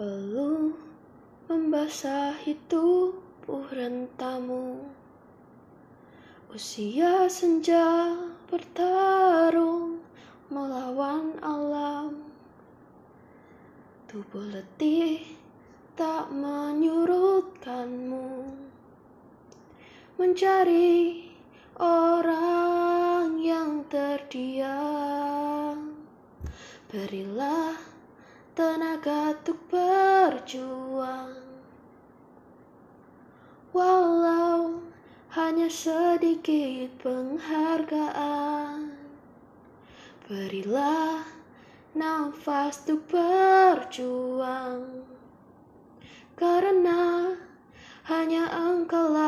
Peluh membasahi tubuh rentamu. Usia senja bertarung melawan alam. Tubuh letih tak menyurutkanmu. Mencari orang yang terdiam. Berilah tenaga untuk berjuang. Walau hanya sedikit penghargaan Berilah nafas untuk berjuang. Karena hanya pangkuan